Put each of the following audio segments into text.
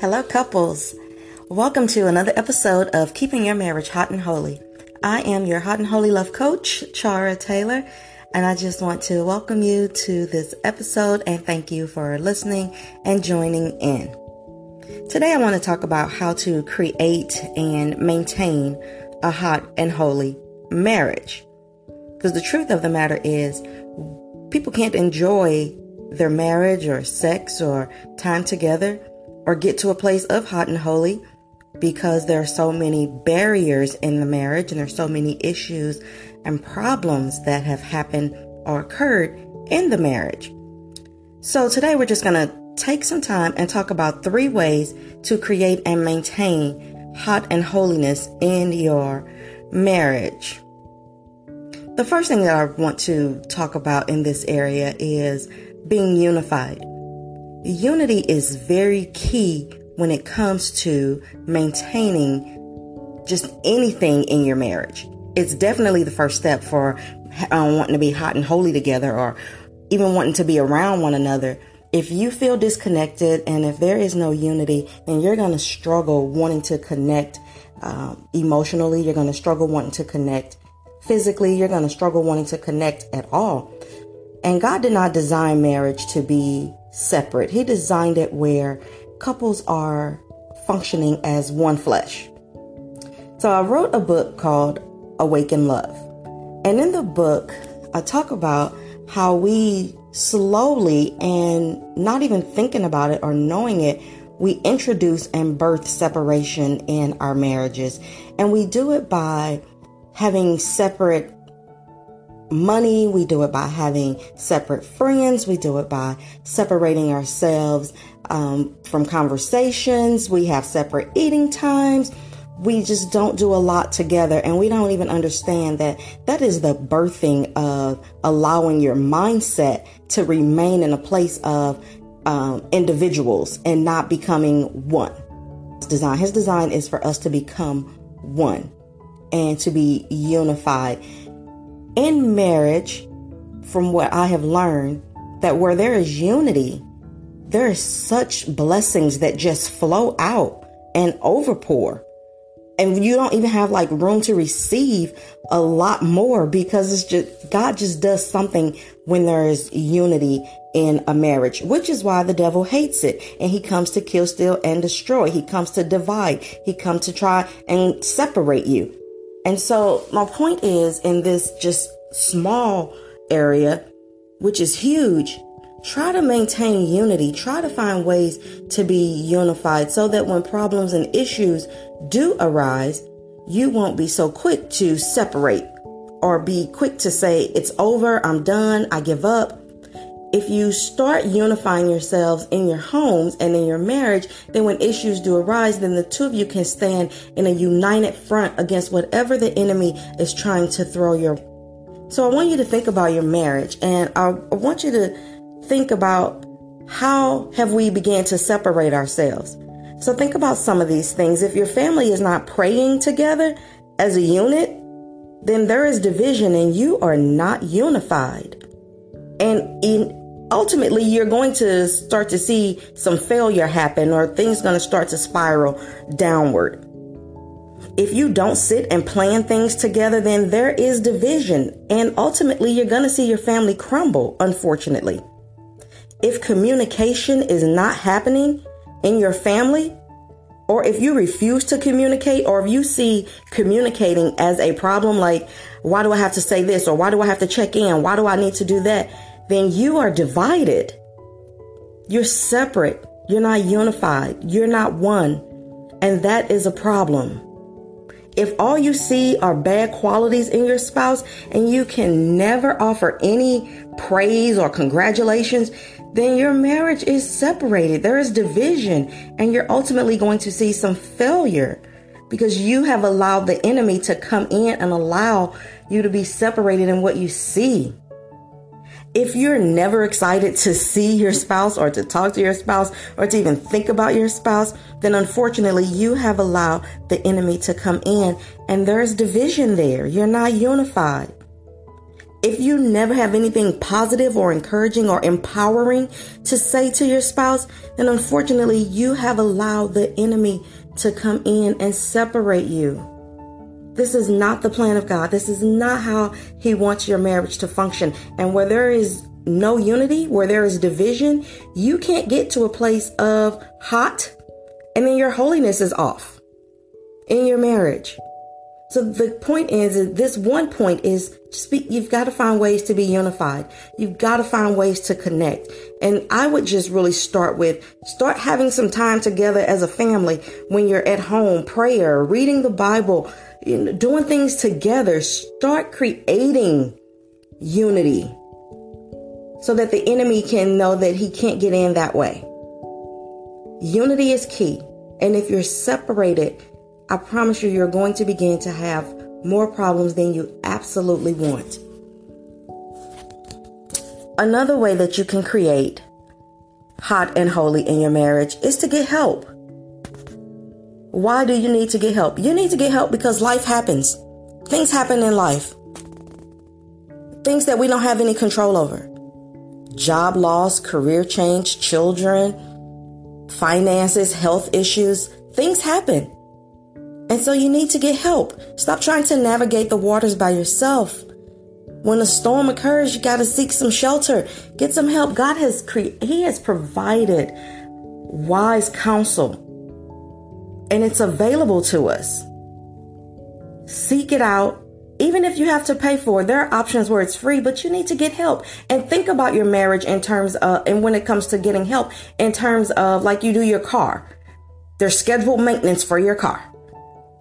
Hello, couples. Welcome to another episode of Keeping Your Marriage Hot and Holy. I am your hot and holy love coach, Chara Taylor, and I just want to welcome you to this episode and thank you for listening and joining in. Today, I want to talk about how to create and maintain a hot and holy marriage. Because the truth of the matter is, people can't enjoy their marriage or sex or time together or get to a place of hot and holy because there are so many barriers in the marriage and there's so many issues and problems that have happened or occurred in the marriage. So today we're just going to take some time and talk about three ways to create and maintain hot and holiness in your marriage. The first thing that I want to talk about in this area is being unified. Unity is very key when it comes to maintaining just anything in your marriage. It's definitely the first step for uh, wanting to be hot and holy together or even wanting to be around one another. If you feel disconnected and if there is no unity, then you're going to struggle wanting to connect um, emotionally. You're going to struggle wanting to connect physically. You're going to struggle wanting to connect at all. And God did not design marriage to be separate. He designed it where couples are functioning as one flesh. So I wrote a book called Awaken Love. And in the book, I talk about how we slowly and not even thinking about it or knowing it, we introduce and birth separation in our marriages. And we do it by having separate money. We do it by having separate friends. We do it by separating ourselves um, from conversations. We have separate eating times. We just don't do a lot together, and we don't even understand that that is the birthing of allowing your mindset to remain in a place of um, individuals and not becoming one. His design, his design is for us to become one and to be unified in marriage, from what I have learned, that where there is unity, there are such blessings that just flow out and overpour. And you don't even have like room to receive a lot more because it's just, God just does something when there is unity in a marriage, which is why the devil hates it. And he comes to kill, steal, and destroy. He comes to divide. He comes to try and separate you. And so my point is in this just small area, which is huge, try to maintain unity. Try to find ways to be unified so that when problems and issues do arise, you won't be so quick to separate or be quick to say, it's over, I'm done, I give up if you start unifying yourselves in your homes and in your marriage, then when issues do arise, then the two of you can stand in a united front against whatever the enemy is trying to throw your. So I want you to think about your marriage and I, want you to think about how have we began to separate ourselves. So think about some of these things. If your family is not praying together as a unit, then there is division and you are not unified. And in ultimately you're going to start to see some failure happen or things going to start to spiral downward. If you don't sit and plan things together, then there is division and ultimately you're going to see your family crumble, unfortunately. If communication is not happening in your family, or if you refuse to communicate, or if you see communicating as a problem, like, why do I have to say this? Or why do I have to check in? Why do I need to do that? Then you are divided. You're separate. You're not unified. You're not one. And that is a problem. If all you see are bad qualities in your spouse and you can never offer any praise or congratulations, then your marriage is separated. There is division and you're ultimately going to see some failure because you have allowed the enemy to come in and allow you to be separated in what you see. If you're never excited to see your spouse or to talk to your spouse or to even think about your spouse, then unfortunately you have allowed the enemy to come in and there's division there. You're not unified. if you never have anything positive or encouraging or empowering to say to your spouse, then unfortunately you have allowed the enemy to come in and separate you. This is not the plan of God. This is not how He wants your marriage to function. And where there is no unity, where there is division, you can't get to a place of hot and then your holiness is off in your marriage. So the point is, this one point is speak, you've got to find ways to be unified. You've got to find ways to connect. And I would just really start with start having some time together as a family when you're at home, prayer, reading the Bible, doing things together. Start creating unity so that the enemy can know that he can't get in that way. Unity is key. And if you're separated, I promise you, you're going to begin to have more problems than you absolutely want. Another way that you can create hot and holy in your marriage is to get help. Why do you need to get help? You need to get help because life happens. Things happen in life. Things that we don't have any control over. Job loss, career change, children, finances, health issues. Things happen. And so you need to get help. Stop trying to navigate the waters by yourself. When a storm occurs, you got to seek some shelter. Get some help. God has cre- he has provided wise counsel. And it's available to us. Seek it out. Even if you have to pay for it, there are options where it's free, but you need to get help. And think about your marriage in terms of, and when it comes to getting help, in terms of like you do your car. There's scheduled maintenance for your car.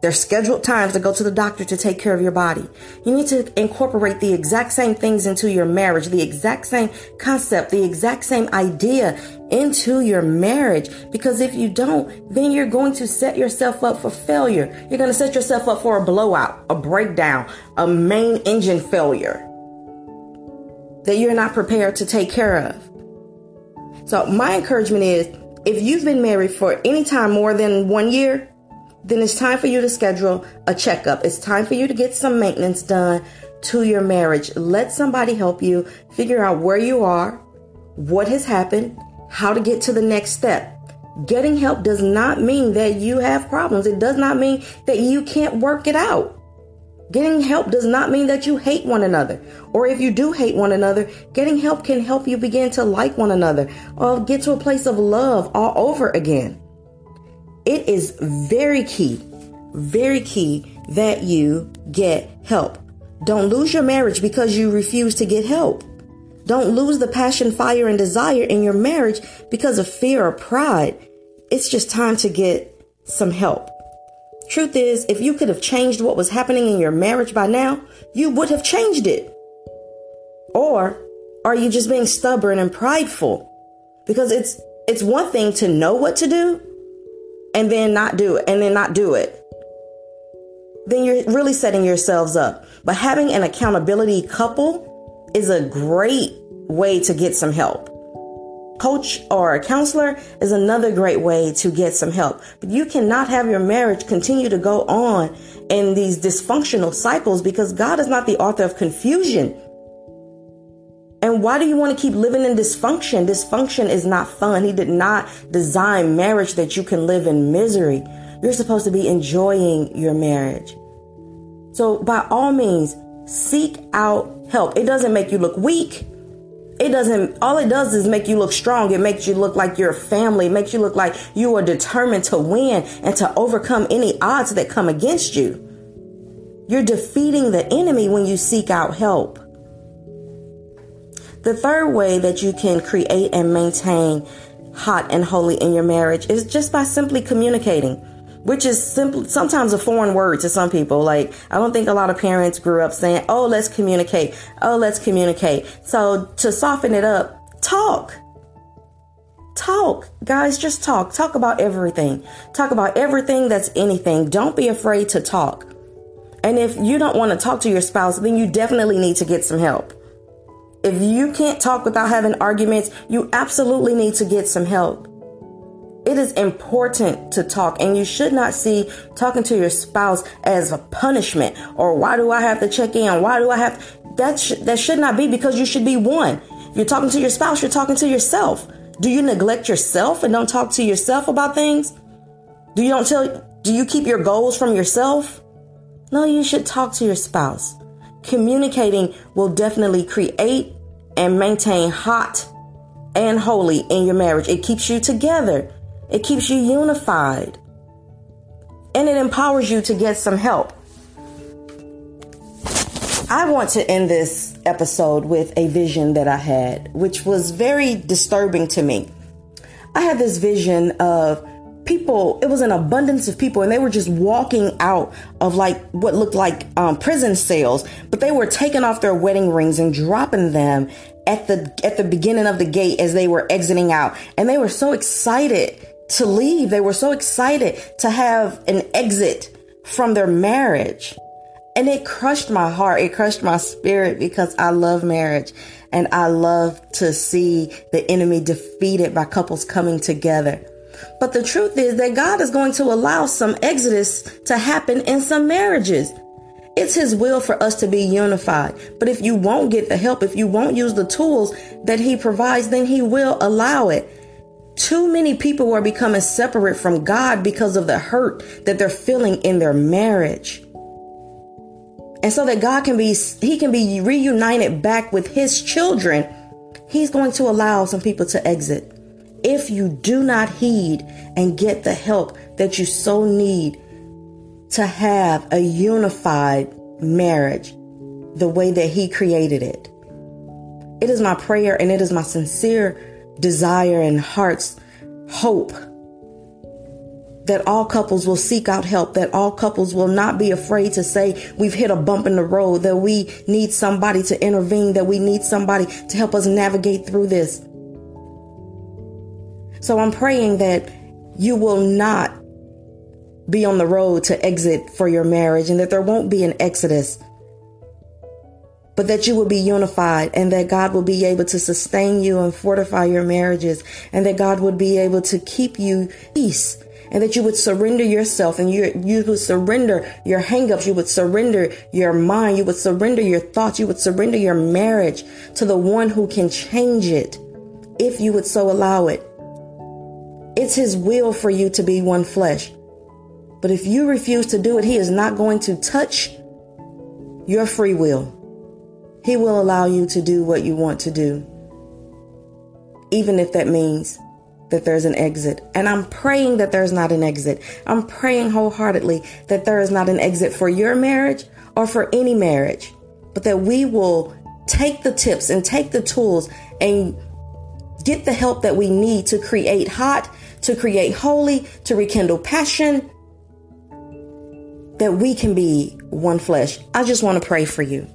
There's scheduled times to go to the doctor to take care of your body. You need to incorporate the exact same things into your marriage, the exact same concept, the exact same idea into your marriage. Because if you don't, then you're going to set yourself up for failure. You're going to set yourself up for a blowout, a breakdown, a main engine failure that you're not prepared to take care of. So my encouragement is if you've been married for any time more than one year, then it's time for you to schedule a checkup. It's time for you to get some maintenance done to your marriage. Let somebody help you figure out where you are, what has happened, how to get to the next step. Getting help does not mean that you have problems. It does not mean that you can't work it out. Getting help does not mean that you hate one another. Or if you do hate one another, getting help can help you begin to like one another or get to a place of love all over again it is very key, very key that you get help. Don't lose your marriage because you refuse to get help. Don't lose the passion, fire, and desire in your marriage because of fear or pride. It's just time to get some help. Truth is, if you could have changed what was happening in your marriage by now, you would have changed it. Or are you just being stubborn and prideful? Because it's it's one thing to know what to do, and then not do it and then not do it, then you're really setting yourselves up. But having an accountability couple is a great way to get some help. Coach or a counselor is another great way to get some help. But you cannot have your marriage continue to go on in these dysfunctional cycles because God is not the author of confusion. And why do you want to keep living in dysfunction? Dysfunction is not fun. He did not design marriage that you can live in misery. You're supposed to be enjoying your marriage. So by all means, seek out help. It doesn't make you look weak. It doesn't, all it does is make you look strong. It makes you look like you're a family. It makes you look like you are determined to win and to overcome any odds that come against you. You're defeating the enemy when you seek out help. The third way that you can create and maintain hot and holy in your marriage is just by simply communicating, which is sometimes a foreign word to some people. Like, I don't think a lot of parents grew up saying, Oh, let's communicate. Oh, let's communicate. So to soften it up, talk. Talk, guys, just talk. Talk about everything. Talk about everything that's anything. Don't be afraid to talk. And if you don't want to talk to your spouse, then you definitely need to get some help. If you can't talk without having arguments, you absolutely need to get some help. It is important to talk, and you should not see talking to your spouse as a punishment or why do I have to check in? Why do I have? that sh- that should not be because you should be one. You're talking to your spouse, you're talking to yourself. Do you neglect yourself and don't talk to yourself about things? Do you don't tell do you keep your goals from yourself? No, you should talk to your spouse. Communicating will definitely create and maintain hot and holy in your marriage. It keeps you together. It keeps you unified. And it empowers you to get some help. I want to end this episode with a vision that I had, which was very disturbing to me. I had this vision of people, it was an abundance of people, and they were just walking out of like what looked like um, prison cells, but they were taking off their wedding rings and dropping them at the at the beginning of the gate as they were exiting out, and they were so excited to leave. They were so excited to have an exit from their marriage. And it crushed my heart. It crushed my spirit because I love marriage and I love to see the enemy defeated by couples coming together. But the truth is that God is going to allow some exodus to happen in some marriages. It's His will for us to be unified. But if you won't get the help, if you won't use the tools that He provides, then He will allow it. Too many people are becoming separate from God because of the hurt that they're feeling in their marriage. And so that God can be, he can be reunited back with his children. He's going to allow some people to exit. If you do not heed and get the help that you so need to have a unified marriage the way that he created it. It is my prayer and it is my sincere desire and heart's hope that all couples will seek out help, that all couples will not be afraid to say we've hit a bump in the road, that we need somebody to intervene, that we need somebody to help us navigate through this. So I'm praying that you will not be on the road to exit for your marriage and that there won't be an exodus, but that you will be unified and that God will be able to sustain you and fortify your marriages and that God would be able to keep you peace and that you would surrender yourself and you, you would surrender your hangups. You would surrender your mind. You would surrender your thoughts. You would surrender your marriage to the one who can change it if you would so allow it. It's his will for you to be one flesh. But if you refuse to do it, he is not going to touch your free will. He will allow you to do what you want to do, even if that means that there's an exit. And I'm praying that there's not an exit. I'm praying wholeheartedly that there is not an exit for your marriage or for any marriage, but that we will take the tips and take the tools and get the help that we need to create hot, to create holy, to rekindle passion, that we can be one flesh. I just want to pray for you.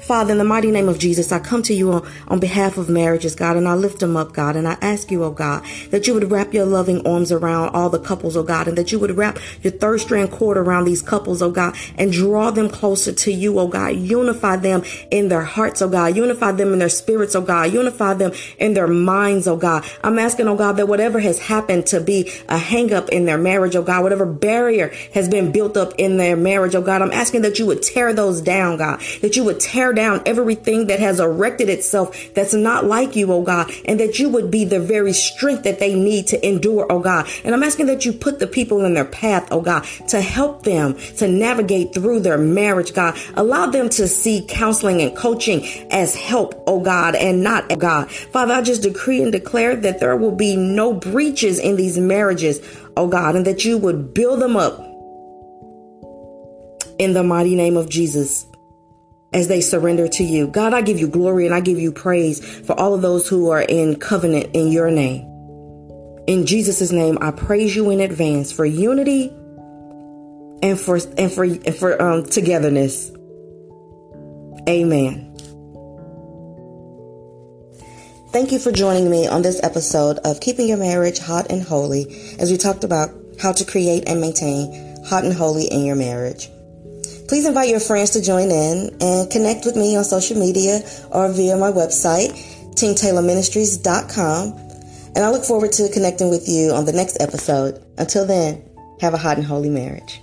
Father, in the mighty name of Jesus, I come to you on, on behalf of marriages, God, and I lift them up, God, and I ask you, oh God, that you would wrap your loving arms around all the couples, oh God, and that you would wrap your third strand cord around these couples, oh God, and draw them closer to you, oh God. Unify them in their hearts, oh God. Unify them in their spirits, oh God. Unify them in their minds, oh God. I'm asking, oh God, that whatever has happened to be a hang up in their marriage, oh God, whatever barrier has been built up in their marriage, oh God, I'm asking that you would tear those down, God, that you would tear down everything that has erected itself that's not like you, oh God, and that you would be the very strength that they need to endure, oh God. And I'm asking that you put the people in their path, oh God, to help them to navigate through their marriage, God. Allow them to see counseling and coaching as help, oh God, and not God. Father, I just decree and declare that there will be no breaches in these marriages, oh God, and that you would build them up in the mighty name of Jesus as they surrender to you. God, I give you glory and I give you praise for all of those who are in covenant in your name. In Jesus' name, I praise you in advance for unity and for and for and for um, togetherness. Amen. Thank you for joining me on this episode of Keeping Your Marriage Hot and Holy as we talked about how to create and maintain hot and holy in your marriage. Please invite your friends to join in and connect with me on social media or via my website, teamtaylorministries.com. And I look forward to connecting with you on the next episode. Until then, have a hot and holy marriage.